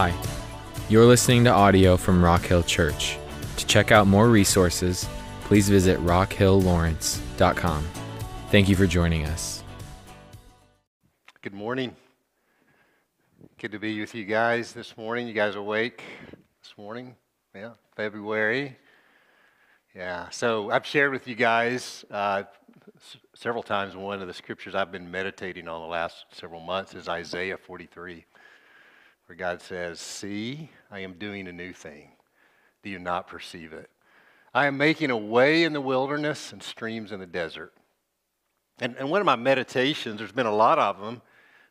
Hi, you're listening to audio from Rock Hill Church. To check out more resources, please visit rockhilllawrence.com. Thank you for joining us. Good morning. Good to be with you guys this morning. You guys awake this morning? Yeah, February. Yeah, so I've shared with you guys uh, s- several times one of the scriptures I've been meditating on the last several months is Isaiah 43, where God says, See, I am doing a new thing. Do you not perceive it? I am making a way in the wilderness and streams in the desert. And, and one of my meditations, there's been a lot of them.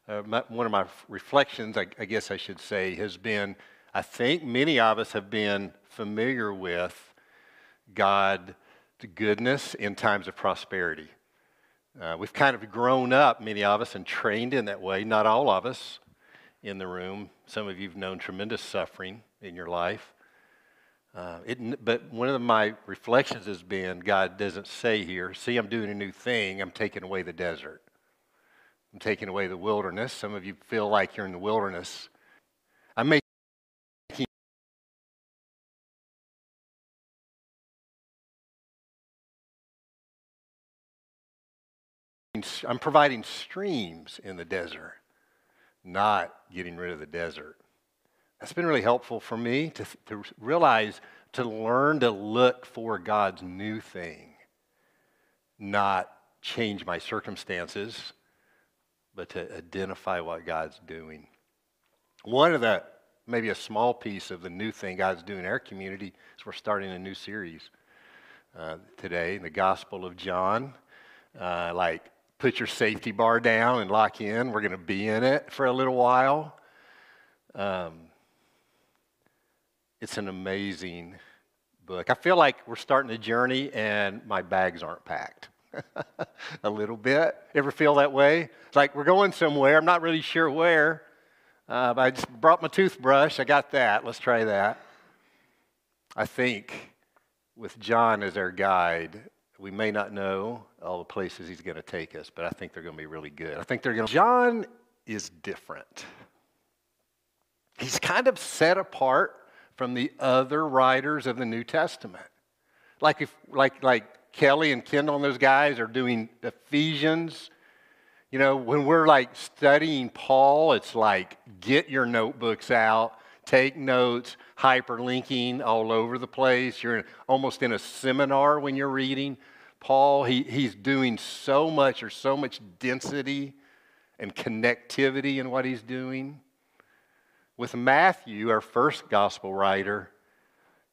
Uh, my, one of my reflections, I, I guess I should say, has been I think many of us have been familiar with God's goodness in times of prosperity. Uh, we've kind of grown up, many of us, and trained in that way. Not all of us in the room. Some of you have known tremendous suffering in your life. Uh, it, but one of my reflections has been God doesn't say here, see, I'm doing a new thing, I'm taking away the desert. I'm taking away the wilderness. Some of you feel like you're in the wilderness. I'm making I'm providing streams in the desert, not getting rid of the desert. That's been really helpful for me to, to realize, to learn to look for God's new thing, not change my circumstances, but to identify what God's doing. One of the, maybe a small piece of the new thing God's doing in our community is we're starting a new series uh, today in the Gospel of John. Uh, like, put your safety bar down and lock in. We're going to be in it for a little while. Um, it's an amazing book. I feel like we're starting a journey and my bags aren't packed. a little bit. Ever feel that way? It's like we're going somewhere. I'm not really sure where. Uh, I just brought my toothbrush. I got that. Let's try that. I think with John as our guide, we may not know all the places he's going to take us, but I think they're going to be really good. I think they're going to. John is different. He's kind of set apart from the other writers of the New Testament. Like if like like Kelly and Kendall and those guys are doing Ephesians, you know, when we're like studying Paul, it's like get your notebooks out, take notes, hyperlinking all over the place. You're almost in a seminar when you're reading. Paul, he, he's doing so much, or so much density and connectivity in what he's doing. With Matthew, our first gospel writer,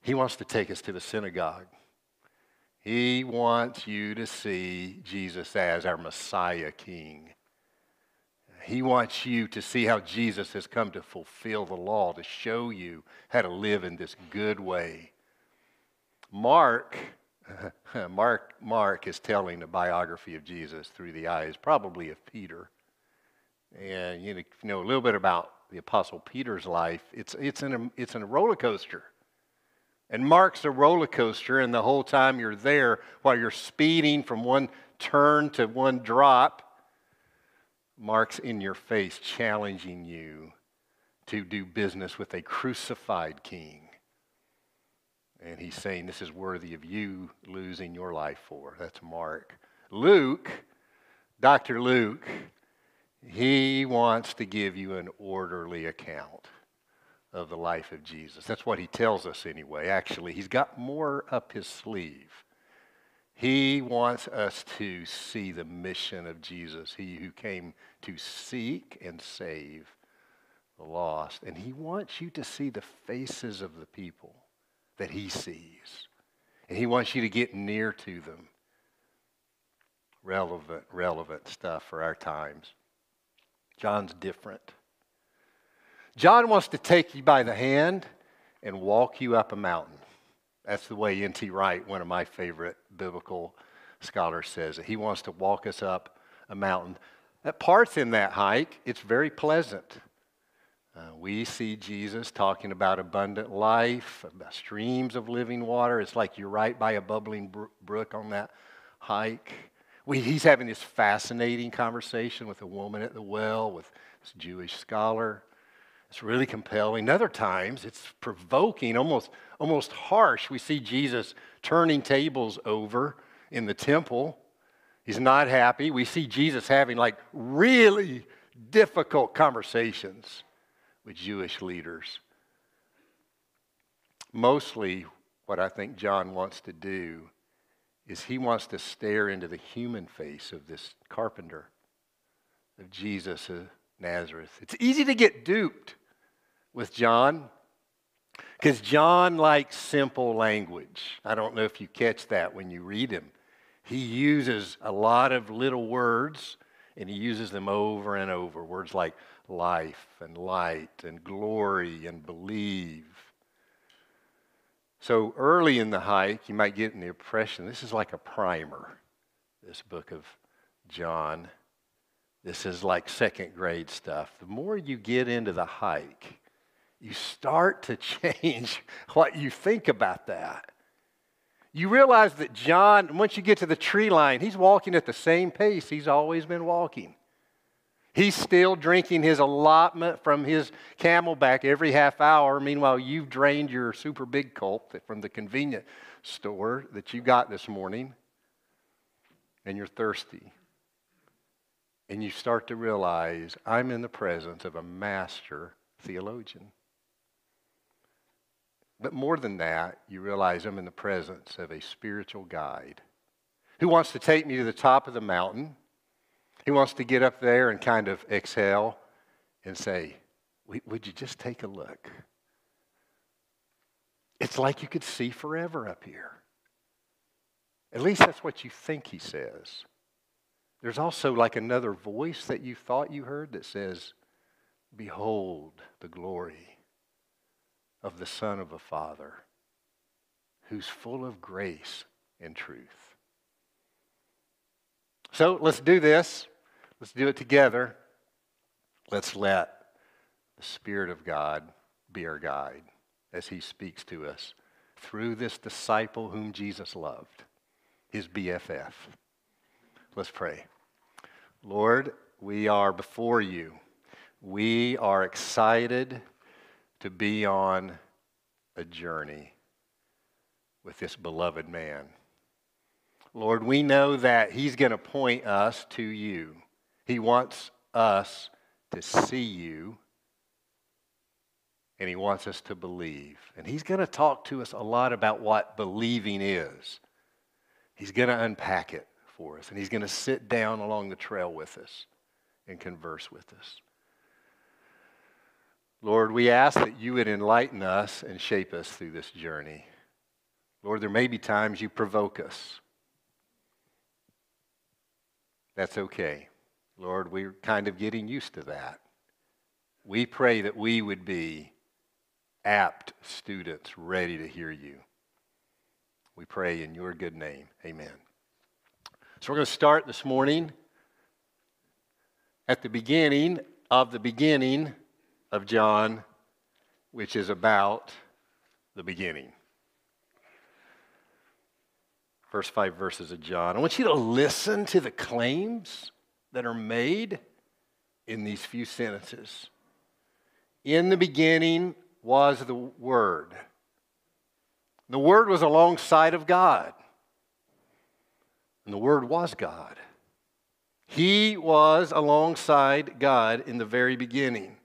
he wants to take us to the synagogue. He wants you to see Jesus as our Messiah King. He wants you to see how Jesus has come to fulfill the law, to show you how to live in this good way. Mark, Mark, Mark is telling the biography of Jesus through the eyes, probably of Peter. And you know a little bit about the Apostle Peter's life. It's, it's, in a, it's in a roller coaster. And Mark's a roller coaster, and the whole time you're there, while you're speeding from one turn to one drop, Mark's in your face, challenging you to do business with a crucified king. And he's saying, This is worthy of you losing your life for. That's Mark. Luke, Dr. Luke, he wants to give you an orderly account of the life of Jesus. That's what he tells us anyway. Actually, he's got more up his sleeve. He wants us to see the mission of Jesus, he who came to seek and save the lost. And he wants you to see the faces of the people that he sees. And he wants you to get near to them. Relevant, relevant stuff for our times. John's different. John wants to take you by the hand and walk you up a mountain. That's the way N.T. Wright, one of my favorite biblical scholars, says it. He wants to walk us up a mountain. At parts in that hike, it's very pleasant. Uh, we see Jesus talking about abundant life, about streams of living water. It's like you're right by a bubbling brook on that hike. We, he's having this fascinating conversation with a woman at the well, with this Jewish scholar. It's really compelling. Other times it's provoking, almost, almost harsh. We see Jesus turning tables over in the temple. He's not happy. We see Jesus having like really difficult conversations with Jewish leaders. Mostly, what I think John wants to do is he wants to stare into the human face of this carpenter, of Jesus of Nazareth. It's easy to get duped with John because John likes simple language. I don't know if you catch that when you read him. He uses a lot of little words and he uses them over and over. Words like life and light and glory and believe. So early in the hike, you might get the impression this is like a primer, this book of John. This is like second grade stuff. The more you get into the hike, you start to change what you think about that. You realize that John, once you get to the tree line, he's walking at the same pace he's always been walking. He's still drinking his allotment from his CamelBak every half hour. Meanwhile, you've drained your super big gulp from the convenience store that you got this morning, and you're thirsty. And you start to realize I'm in the presence of a master theologian. But more than that, you realize I'm in the presence of a spiritual guide who wants to take me to the top of the mountain he wants to get up there and kind of exhale and say, Would you just take a look? It's like you could see forever up here. At least that's what you think he says. There's also like another voice that you thought you heard that says, Behold the glory of the Son of a Father, who's full of grace and truth. So let's do this. Let's do it together. Let's let the Spirit of God be our guide as He speaks to us through this disciple whom Jesus loved, His BFF. Let's pray. Lord, we are before you. We are excited to be on a journey with this beloved man. Lord, we know that He's going to point us to you. He wants us to see you, and He wants us to believe. And He's going to talk to us a lot about what believing is. He's going to unpack it for us, and He's going to sit down along the trail with us and converse with us. Lord, we ask that you would enlighten us and shape us through this journey. Lord, there may be times you provoke us. That's okay. Lord, we're kind of getting used to that. We pray that we would be apt students ready to hear you. We pray in your good name. Amen. So we're going to start this morning at the beginning of the beginning of John, which is about the beginning. First five verses of John. I want you to listen to the claims that are made in these few sentences. In the beginning was the Word. The Word was alongside of God. And the Word was God. He was alongside God in the very beginning.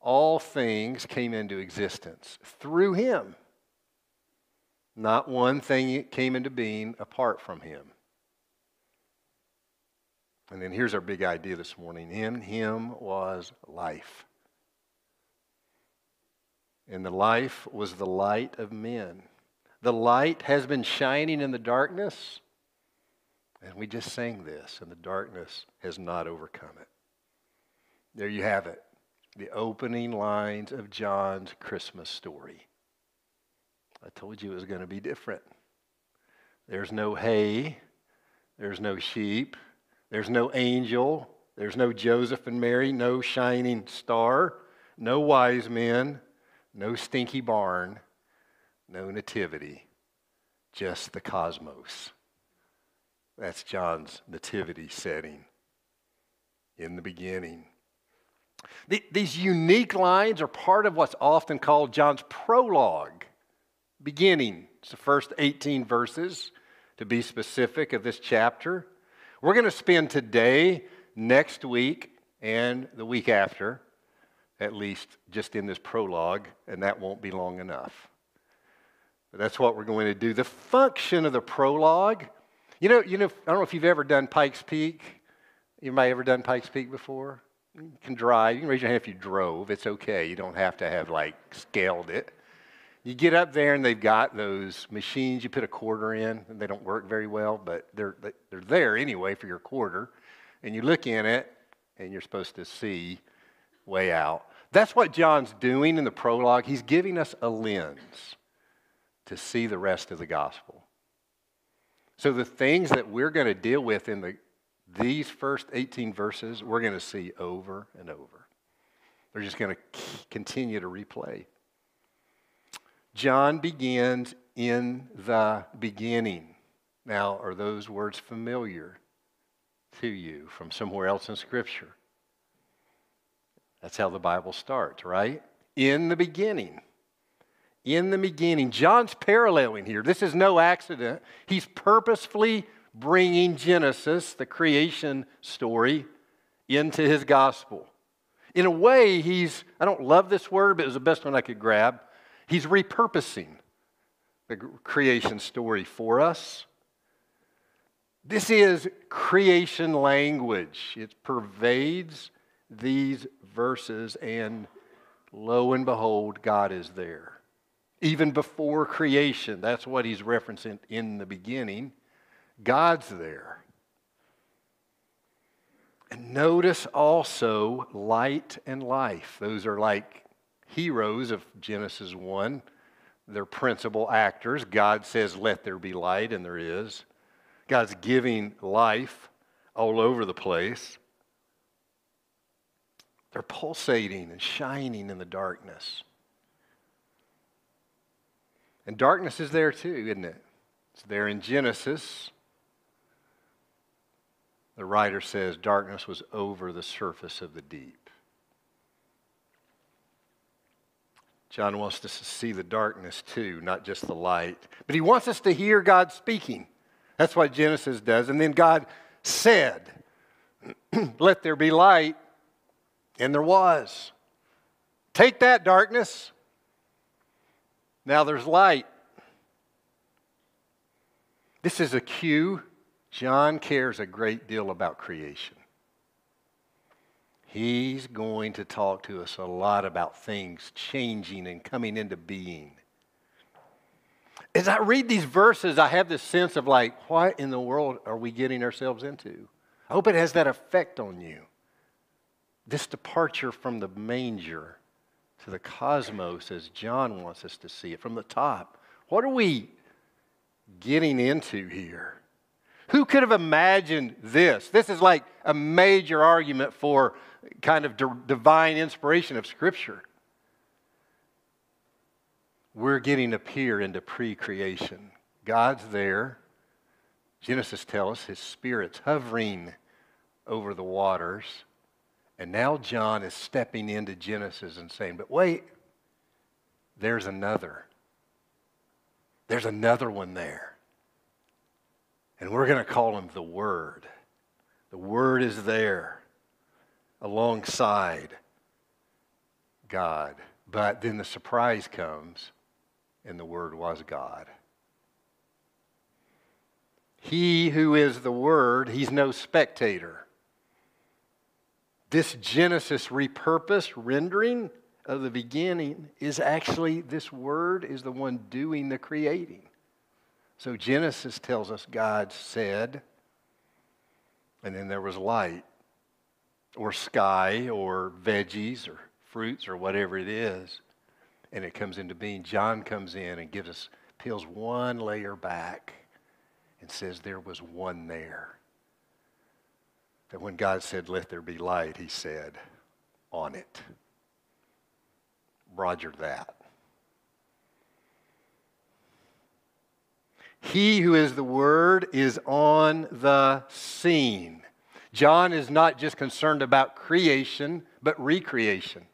All things came into existence through Him. Not one thing came into being apart from Him. And then here's our big idea this morning in him was life. And the life was the light of men. The light has been shining in the darkness. And we just sang this, and the darkness has not overcome it. There you have it the opening lines of John's Christmas story. I told you it was going to be different. There's no hay, there's no sheep, there's no angel. There's no Joseph and Mary, no shining star, no wise men, no stinky barn, no nativity, just the cosmos. That's John's nativity setting. In the beginning. These unique lines are part of what's often called John's prologue, beginning. It's the first 18 verses, to be specific, of this chapter. We're going to spend today, next week, and the week after, at least just in this prologue, and that won't be long enough. But that's what we're going to do. The function of the prologue, you know, you know, I don't know if you've ever done Pikes Peak. Anybody ever done Pikes Peak before? You can drive. You can raise your hand if you drove. It's okay. You don't have to have like scaled it. You get up there and they've got those machines you put a quarter in, and they don't work very well, but they're, they're there anyway for your quarter. And you look in it, and you're supposed to see way out. That's what John's doing in the prologue. He's giving us a lens to see the rest of the gospel. So the things that we're going to deal with in the these first 18 verses, we're going to see over and over. They're just going to continue to replay. John begins in the beginning. Now, are those words familiar to you from somewhere else in Scripture? That's how the Bible starts, right? In the beginning. In the beginning. John's paralleling here. This is no accident. He's purposefully bringing Genesis, the creation story, into his gospel. In a way, he's, I don't love this word, but it was the best one I could grab. He's repurposing the creation story for us. This is creation language, it pervades these verses, and lo and behold, God is there. Even before creation, that's what he's referencing in the beginning. God's there. And notice also light and life. Those are like heroes of Genesis 1. They're principal actors. God says, Let there be light, and there is. God's giving life all over the place. They're pulsating and shining in the darkness. And darkness is there too, isn't it? It's there in Genesis. The writer says darkness was over the surface of the deep. John wants us to see the darkness too, not just the light. But he wants us to hear God speaking. That's what Genesis does. And then God said, Let there be light, and there was. Take that, darkness. Now there's light. This is a cue John cares a great deal about creation. He's going to talk to us a lot about things changing and coming into being. As I read these verses, I have this sense of like, what in the world are we getting ourselves into? I hope it has that effect on you. This departure from the manger to the cosmos, as John wants us to see it from the top. What are we getting into here? Who could have imagined this? This is like a major argument for kind of divine inspiration of Scripture. We're getting a peer into pre creation. God's there. Genesis tells us his spirit's hovering over the waters. And now John is stepping into Genesis and saying, but wait, there's another. There's another one there. And we're going to call him the Word. The Word is there alongside God. But then the surprise comes, and the Word was God. He who is the Word, he's no spectator. This Genesis repurposed rendering of the beginning is actually, this Word is the one doing the creating. So Genesis tells us God said, and then there was light, or sky, or veggies, or fruits, or whatever it is, and it comes into being. John comes in and gives us, peels one layer back and says there was one there. That when God said, Let there be light, he said, On it. Roger that. He who is the Word is on the scene. John is not just concerned about creation, but recreation.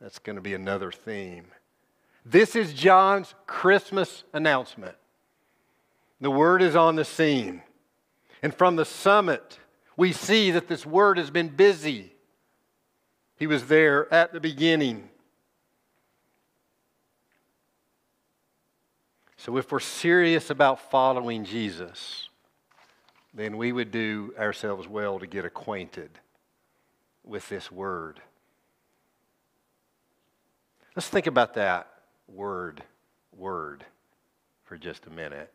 That's going to be another theme. This is John's Christmas announcement. The word is on the scene. And from the summit, we see that this word has been busy. He was there at the beginning. So, if we're serious about following Jesus, then we would do ourselves well to get acquainted with this word. Let's think about that word, word, for just a minute.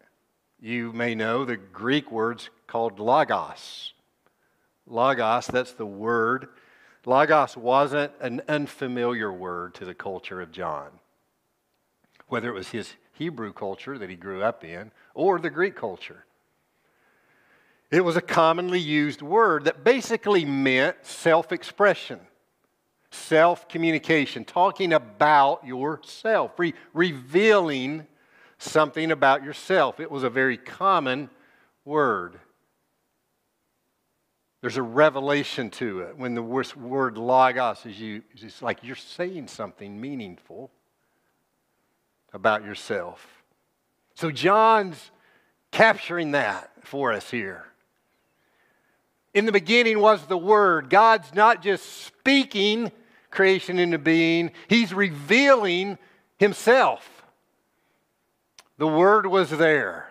You may know the Greek word's called logos. Logos, that's the word. Logos wasn't an unfamiliar word to the culture of John, whether it was his Hebrew culture that he grew up in or the Greek culture. It was a commonly used word that basically meant self expression, self communication, talking about yourself, re- revealing something about yourself. It was a very common word. There's a revelation to it when the word logos is used. It's like you're saying something meaningful about yourself. So John's capturing that for us here. In the beginning was the Word. God's not just speaking creation into being, He's revealing Himself. The Word was there.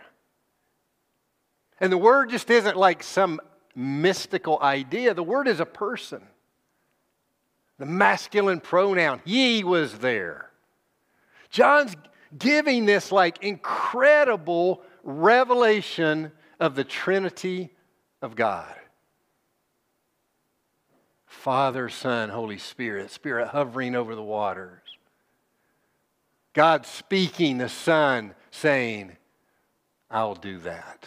And the Word just isn't like some mystical idea, the Word is a person. The masculine pronoun, He was there. John's giving this like incredible revelation of the Trinity of God. Father, Son, Holy Spirit, Spirit hovering over the waters. God speaking, the Son saying, I'll do that.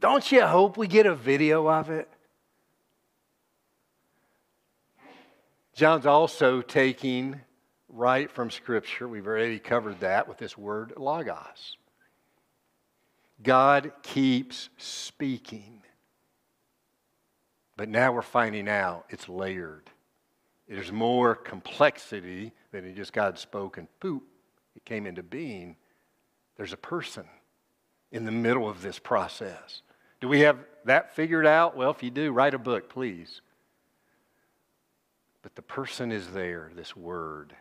Don't you hope we get a video of it? John's also taking right from Scripture. We've already covered that with this word logos. God keeps speaking. But now we're finding out it's layered. There's more complexity than just God spoke and poop, it came into being. There's a person in the middle of this process. Do we have that figured out? Well, if you do, write a book, please. But the person is there, this word.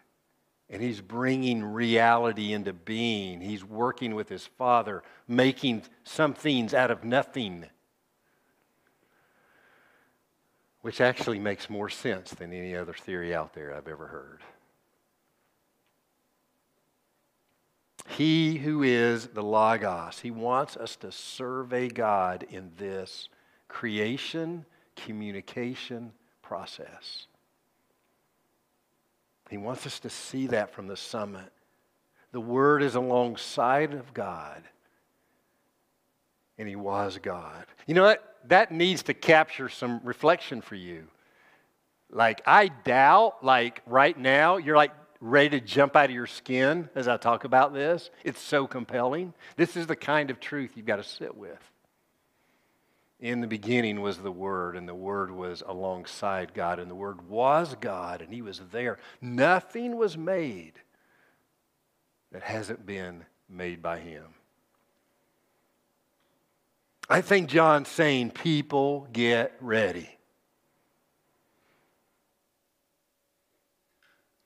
And he's bringing reality into being. He's working with his Father, making some things out of nothing, which actually makes more sense than any other theory out there I've ever heard. He who is the Logos, he wants us to survey God in this creation communication process. He wants us to see that from the summit. The Word is alongside of God, and He was God. You know what? That needs to capture some reflection for you. Like, I doubt, like, right now, you're like ready to jump out of your skin as I talk about this. It's so compelling. This is the kind of truth you've got to sit with. In the beginning was the Word, and the Word was alongside God, and the Word was God, and He was there. Nothing was made that hasn't been made by Him. I think John's saying, people get ready.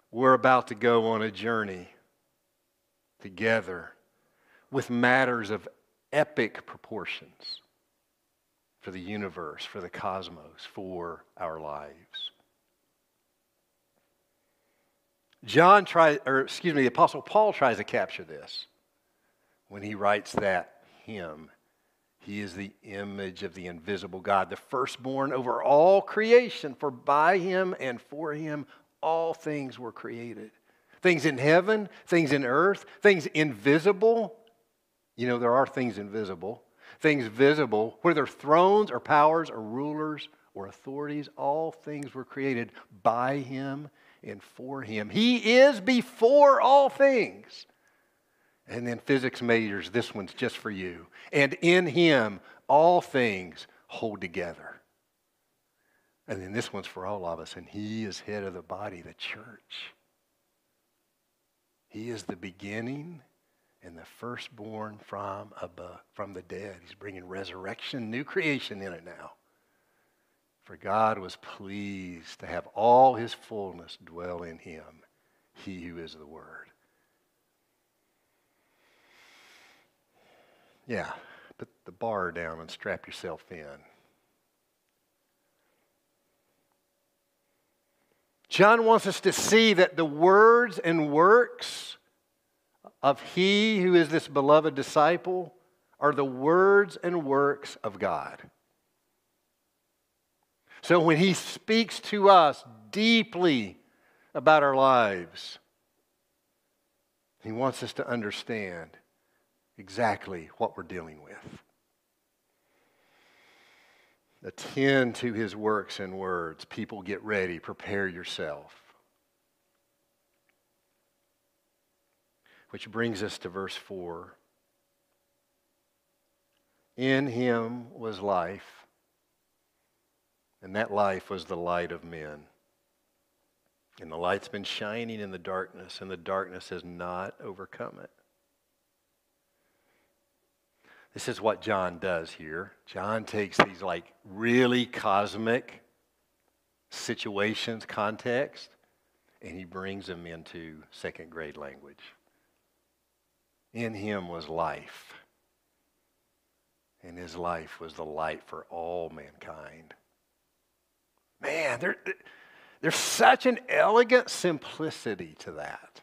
We're about to go on a journey together with matters of epic proportions for the universe, for the cosmos, for our lives. John tries, or excuse me, the Apostle Paul tries to capture this when he writes that hymn. He is the image of the invisible God, the firstborn over all creation, for by him and for him all things were created. Things in heaven, things in earth, things invisible. You know, there are things invisible things visible, whether thrones or powers or rulers or authorities, all things were created by him and for him. He is before all things. And then physics majors, this one's just for you. And in him, all things hold together. And then this one's for all of us, and He is head of the body, the church. He is the beginning and the firstborn from above, from the dead. He's bringing resurrection, new creation in it now. For God was pleased to have all his fullness dwell in him, he who is the Word. Yeah, put the bar down and strap yourself in. John wants us to see that the words and works of he who is this beloved disciple are the words and works of God. So when he speaks to us deeply about our lives, he wants us to understand exactly what we're dealing with. Attend to his works and words. People, get ready. Prepare yourself. Which brings us to verse 4. In him was life, and that life was the light of men. And the light's been shining in the darkness, and the darkness has not overcome it. This is what John does here. John takes these like really cosmic situations, context, and he brings them into second grade language. In him was life, and his life was the light for all mankind. Man, there, there's such an elegant simplicity to that.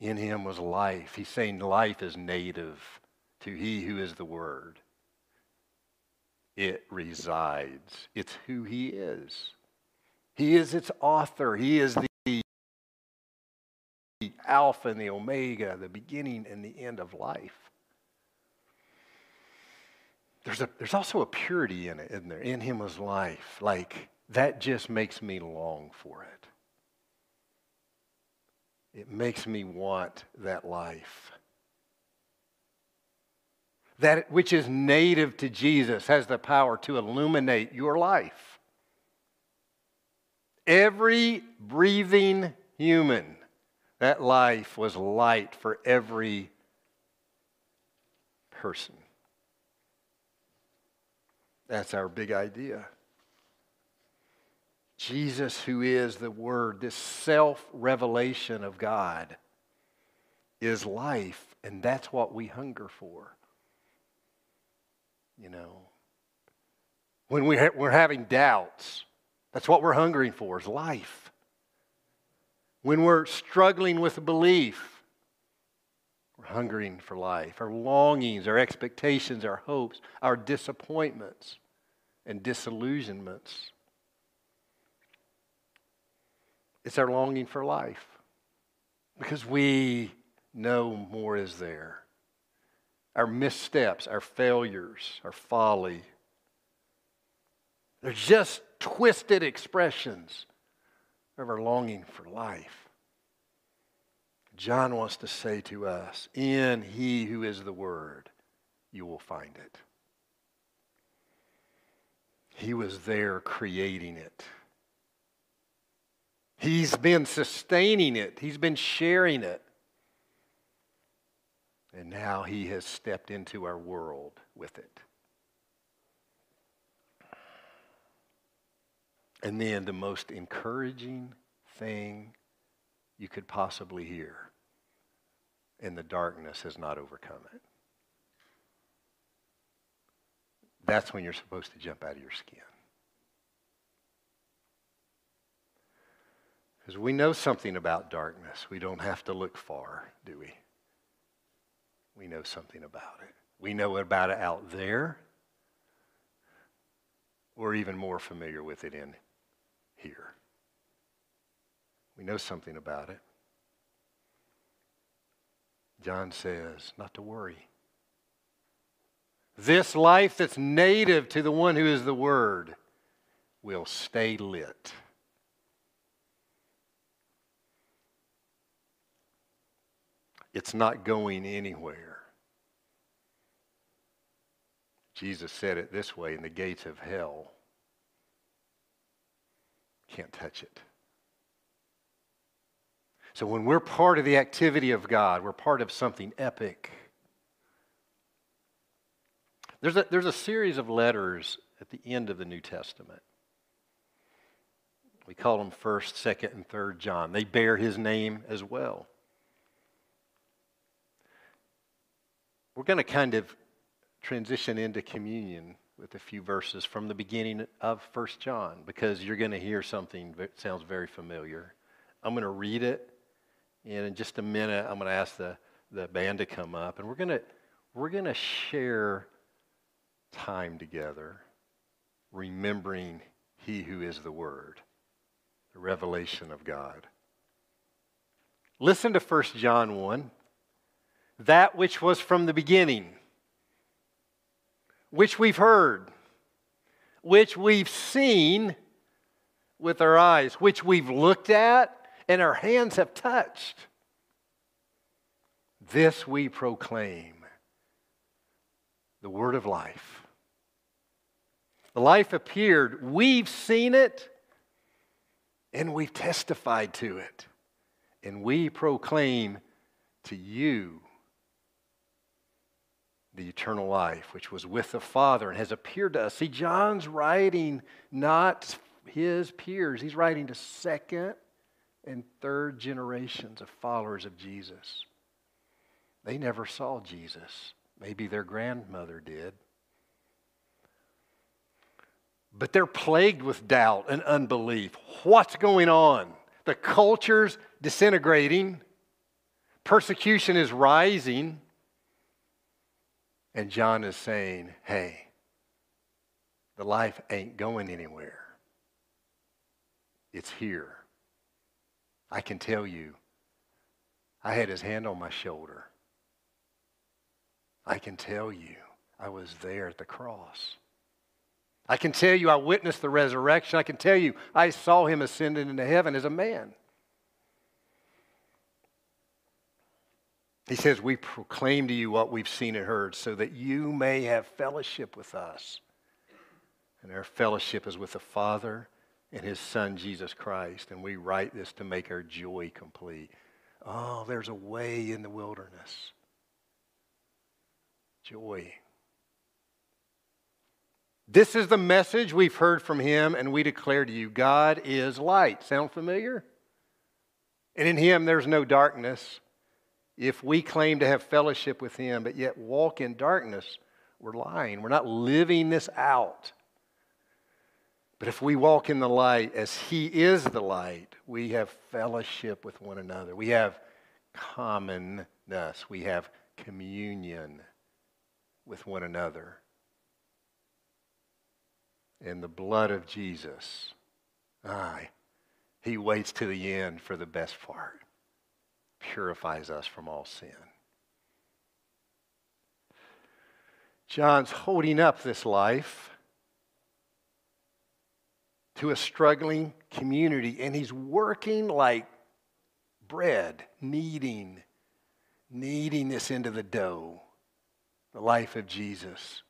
In him was life. He's saying life is native to he who is the Word. It resides, it's who he is. He is its author, he is the Alpha and the Omega, the beginning and the end of life. There's, a, there's also a purity in it, isn't there? In him was life. Like, that just makes me long for it. It makes me want that life. That which is native to Jesus has the power to illuminate your life. Every breathing human, that life was light for every person. That's our big idea. Jesus, who is the Word, this self revelation of God, is life, and that's what we hunger for. You know, when we ha- we're having doubts, that's what we're hungering for is life. When we're struggling with a belief, we're hungering for life. Our longings, our expectations, our hopes, our disappointments and disillusionments It's our longing for life because we know more is there. Our missteps, our failures, our folly, they're just twisted expressions of our longing for life. John wants to say to us, In he who is the Word, you will find it. He was there creating it. He's been sustaining it, He's been sharing it. And now He has stepped into our world with it. And then the most encouraging thing you could possibly hear, and the darkness has not overcome it. That's when you're supposed to jump out of your skin. Because we know something about darkness. We don't have to look far, do we? We know something about it. We know about it out there. We're even more familiar with it in here. We know something about it. John says, not to worry. This life that's native to the one who is the Word will stay lit. It's not going anywhere. Jesus said it this way, in the gates of hell can't touch it. So when we're part of the activity of God, we're part of something epic. There's a, there's a series of letters at the end of the New Testament. We call them 1st, 2nd, and 3rd John. They bear his name as well. We're going to kind of transition into communion with a few verses from the beginning of 1st John because you're going to hear something that sounds very familiar. I'm going to read it, and in just a minute, I'm going to ask the, the band to come up, and we're going to, we're going to share time together, remembering He who is the Word, the revelation of God. Listen to 1 John 1 that which was from the beginning, which we've heard, which we've seen with our eyes, which we've looked at and our hands have touched. This we proclaim the word of life. The life appeared, we've seen it, and we've testified to it. And we proclaim to you the eternal life, which was with the Father and has appeared to us. See, John's writing not his peers, he's writing to second and third generations of followers of Jesus. They never saw Jesus. Maybe their grandmother did. But they're plagued with doubt and unbelief. What's going on? The culture's disintegrating, persecution is rising. And John is saying, hey, the life ain't going anywhere. It's here. I can tell you, I had his hand on my shoulder. I can tell you, I was there at the cross. I can tell you, I witnessed the resurrection. I can tell you, I saw him ascending into heaven as a man. He says, We proclaim to you what we've seen and heard so that you may have fellowship with us. And our fellowship is with the Father and his Son, Jesus Christ. And we write this to make our joy complete. Oh, there's a way in the wilderness. Joy. This is the message we've heard from him, and we declare to you God is light. Sound familiar? And in him there's no darkness. If we claim to have fellowship with Him, but yet walk in darkness, we're lying. We're not living this out. But if we walk in the light as He is the light, we have fellowship with one another. We have commonness. We have communion with one another. In the blood of Jesus, aye, He waits to the end for the best part purifies us from all sin. John's holding up this life to a struggling community, and he's working like bread, kneading, kneading this into the dough, the life of Jesus.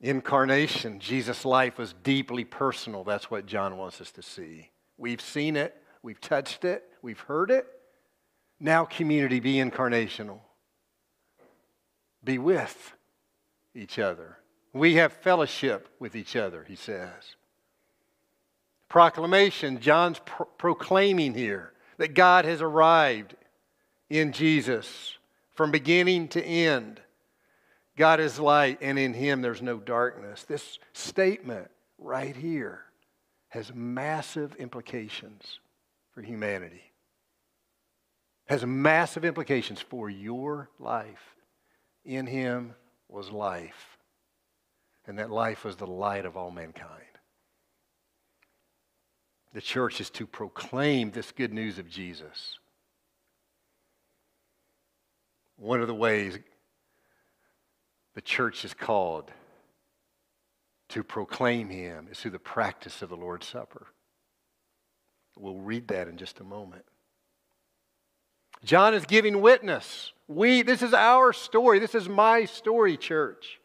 Incarnation, Jesus' life was deeply personal. That's what John wants us to see. We've seen it, We've touched it, we've heard it. Now, community, be incarnational. Be with each other. We have fellowship with each other, he says. Proclamation, John's pro- proclaiming here that God has arrived in Jesus from beginning to end. God is light, and in him there's no darkness. This statement right here has massive implications for humanity. Has massive implications for your life. In him was life, and that life was the light of all mankind. The church is to proclaim this good news of Jesus. One of the ways the church is called to proclaim him is through the practice of the Lord's Supper. We'll read that in just a moment. John is giving witness. We, this is our story. This is my story, church.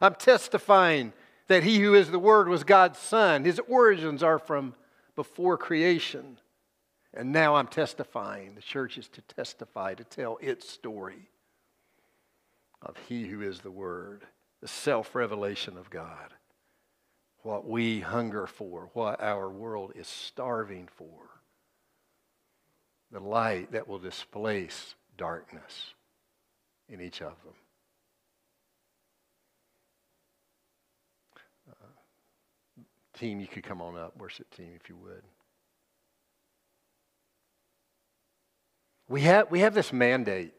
I'm testifying that he who is the Word was God's Son. His origins are from before creation. And now I'm testifying. The church is to testify, to tell its story of he who is the Word, the self revelation of God, what we hunger for, what our world is starving for, the light that will displace darkness in each of them. Uh, team, you could come on up, worship team, if you would. We have, we have this mandate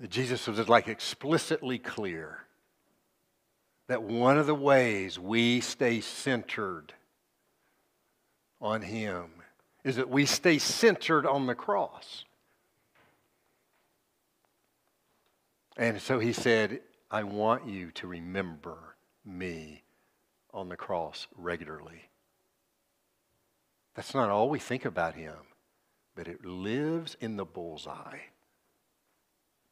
that Jesus was like explicitly clear that one of the ways we stay centered on Him is that we stay centered on the cross. And so He said, I want you to remember me on the cross regularly. That's not all we think about Him, but it lives in the bullseye.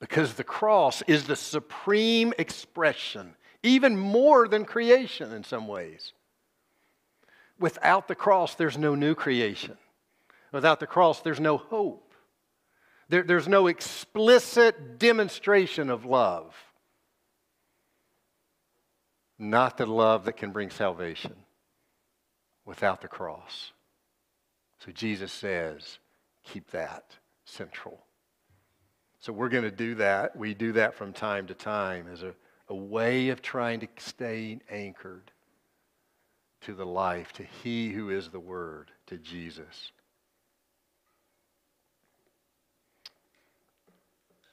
Because the cross is the supreme expression, even more than creation in some ways. Without the cross, there's no new creation. Without the cross, there's no hope. There, there's no explicit demonstration of love. Not the love that can bring salvation without the cross. So Jesus says, keep that central. So we're going to do that. We do that from time to time as a, a way of trying to stay anchored to the life, to He who is the Word, to Jesus.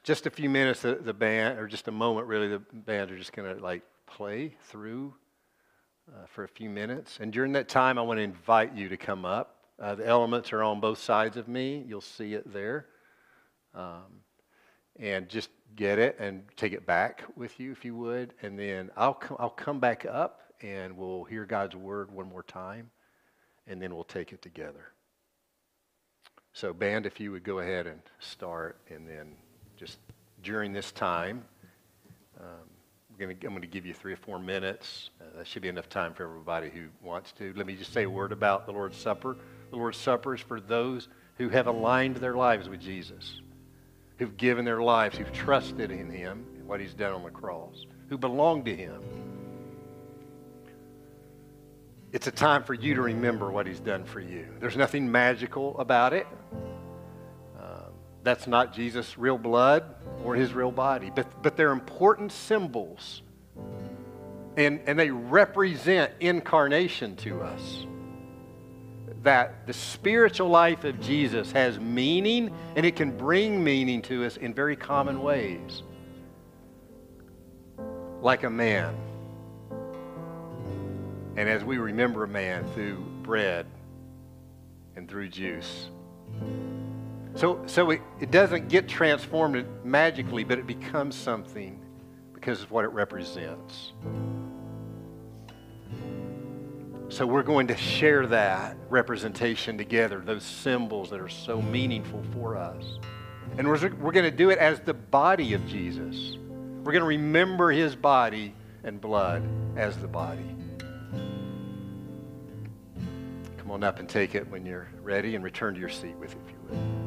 Just a few minutes, the, the band, or just a moment really, the band are just going to like play through uh, for a few minutes. And during that time, I want to invite you to come up. Uh, the elements are on both sides of me. You'll see it there. Um, and just get it and take it back with you if you would. And then I'll, com- I'll come back up and we'll hear God's word one more time and then we'll take it together. So, band, if you would go ahead and start, and then just during this time, um, gonna, I'm going to give you three or four minutes. Uh, that should be enough time for everybody who wants to. Let me just say a word about the Lord's Supper. The Lord's Supper is for those who have aligned their lives with Jesus who've given their lives, who've trusted in Him and what He's done on the cross, who belong to Him. It's a time for you to remember what He's done for you. There's nothing magical about it. Um, that's not Jesus' real blood or His real body, but, but they're important symbols. And, and they represent incarnation to us that the spiritual life of Jesus has meaning and it can bring meaning to us in very common ways. Like a man. And as we remember a man through bread and through juice. So, so it, it doesn't get transformed magically, but it becomes something because of what it represents. So we're going to share that representation together, those symbols that are so meaningful for us. And we're, we're going to do it as the body of Jesus. We're going to remember his body and blood as the body. Come on up and take it when you're ready and return to your seat with it if you would.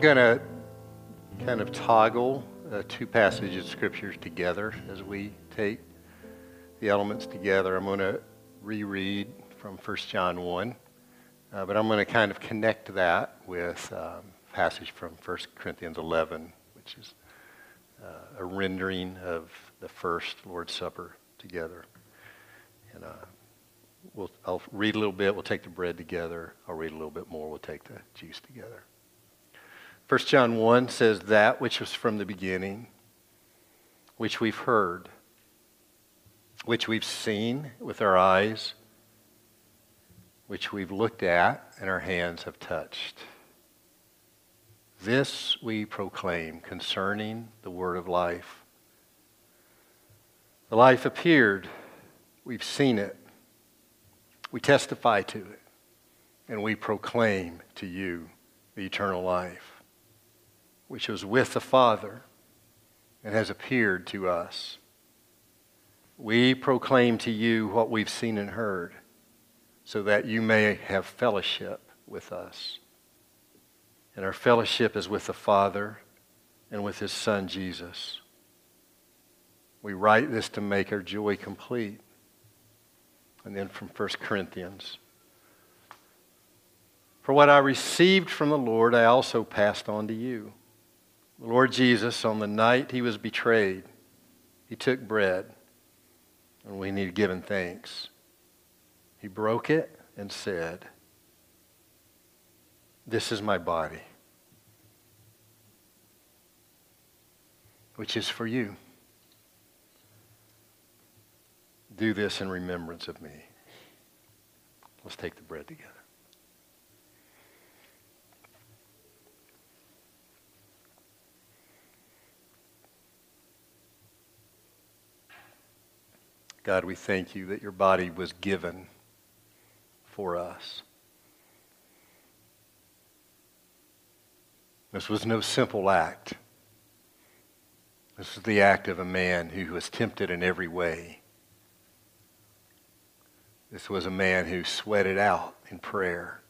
Going to kind of toggle uh, two passages of scriptures together as we take the elements together. I'm going to reread from 1 John 1, uh, but I'm going to kind of connect that with um, a passage from 1 Corinthians 11, which is uh, a rendering of the first Lord's Supper together. And uh, we'll, I'll read a little bit. We'll take the bread together. I'll read a little bit more. We'll take the juice together. 1 John 1 says, That which was from the beginning, which we've heard, which we've seen with our eyes, which we've looked at and our hands have touched. This we proclaim concerning the word of life. The life appeared, we've seen it, we testify to it, and we proclaim to you the eternal life which was with the Father and has appeared to us. We proclaim to you what we've seen and heard, so that you may have fellowship with us. And our fellowship is with the Father and with his Son, Jesus. We write this to make our joy complete. And then from 1 Corinthians. For what I received from the Lord, I also passed on to you the Lord Jesus, on the night he was betrayed, he took bread, and when he had given thanks, he broke it and said, This is my body, which is for you. Do this in remembrance of me. Let's take the bread together. God, we thank you that your body was given for us. This was no simple act. This was the act of a man who was tempted in every way. This was a man who sweated out in prayer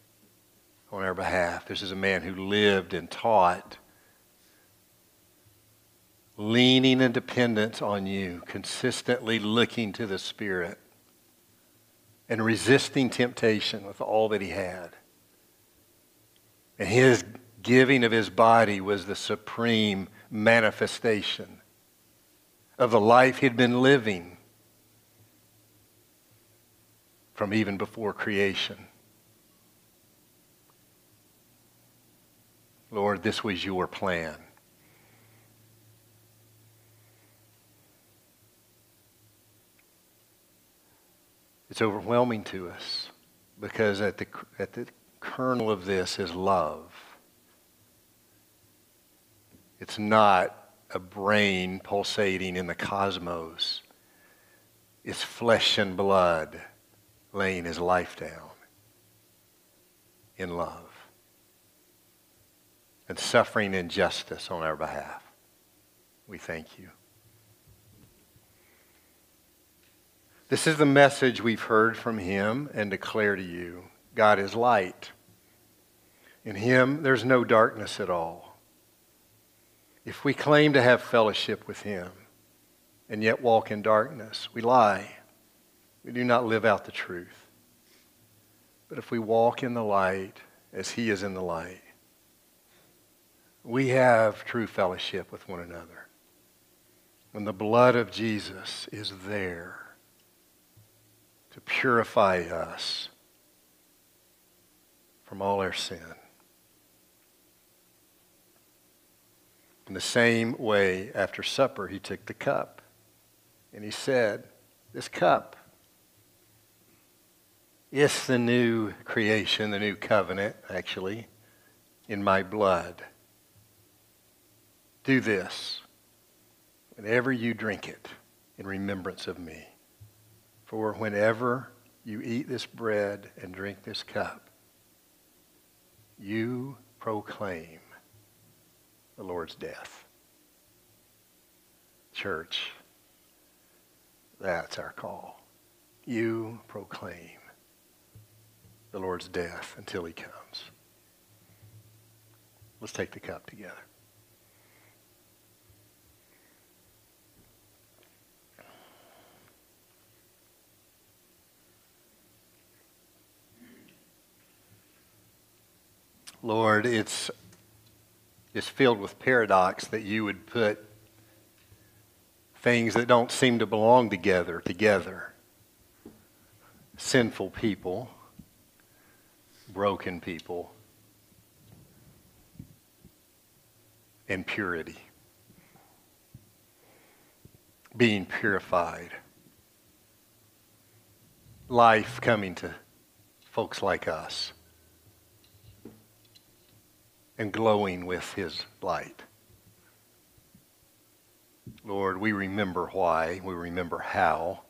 on our behalf. This is a man who lived and taught leaning in dependence on you, consistently looking to the Spirit, and resisting temptation with all that he had. And his giving of his body was the supreme manifestation of the life he'd been living from even before creation. Lord, this was your plan. It's overwhelming to us because at the, at the kernel of this is love. It's not a brain pulsating in the cosmos. It's flesh and blood laying his life down in love and suffering injustice on our behalf. We thank you. This is the message we've heard from him and declare to you God is light. In him, there's no darkness at all. If we claim to have fellowship with him and yet walk in darkness, we lie. We do not live out the truth. But if we walk in the light as he is in the light, we have true fellowship with one another. When the blood of Jesus is there to purify us from all our sin. In the same way, after supper, he took the cup and he said, This cup is the new creation, the new covenant, actually, in my blood. Do this whenever you drink it in remembrance of me. For whenever you eat this bread and drink this cup, you proclaim the Lord's death. Church, that's our call. You proclaim the Lord's death until he comes. Let's take the cup together. Lord, it's, it's filled with paradox that you would put things that don't seem to belong together together. Sinful people, broken people, and purity. Being purified. Life coming to folks like us and glowing with his light. Lord, we remember why, we remember how.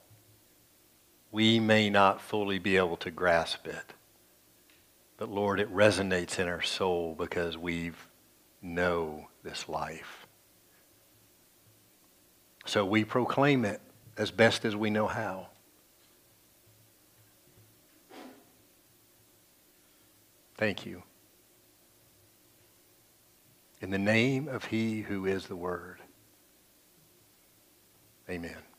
We may not fully be able to grasp it, but Lord, it resonates in our soul because we know this life. So we proclaim it as best as we know how. Thank you. In the name of He who is the Word. Amen.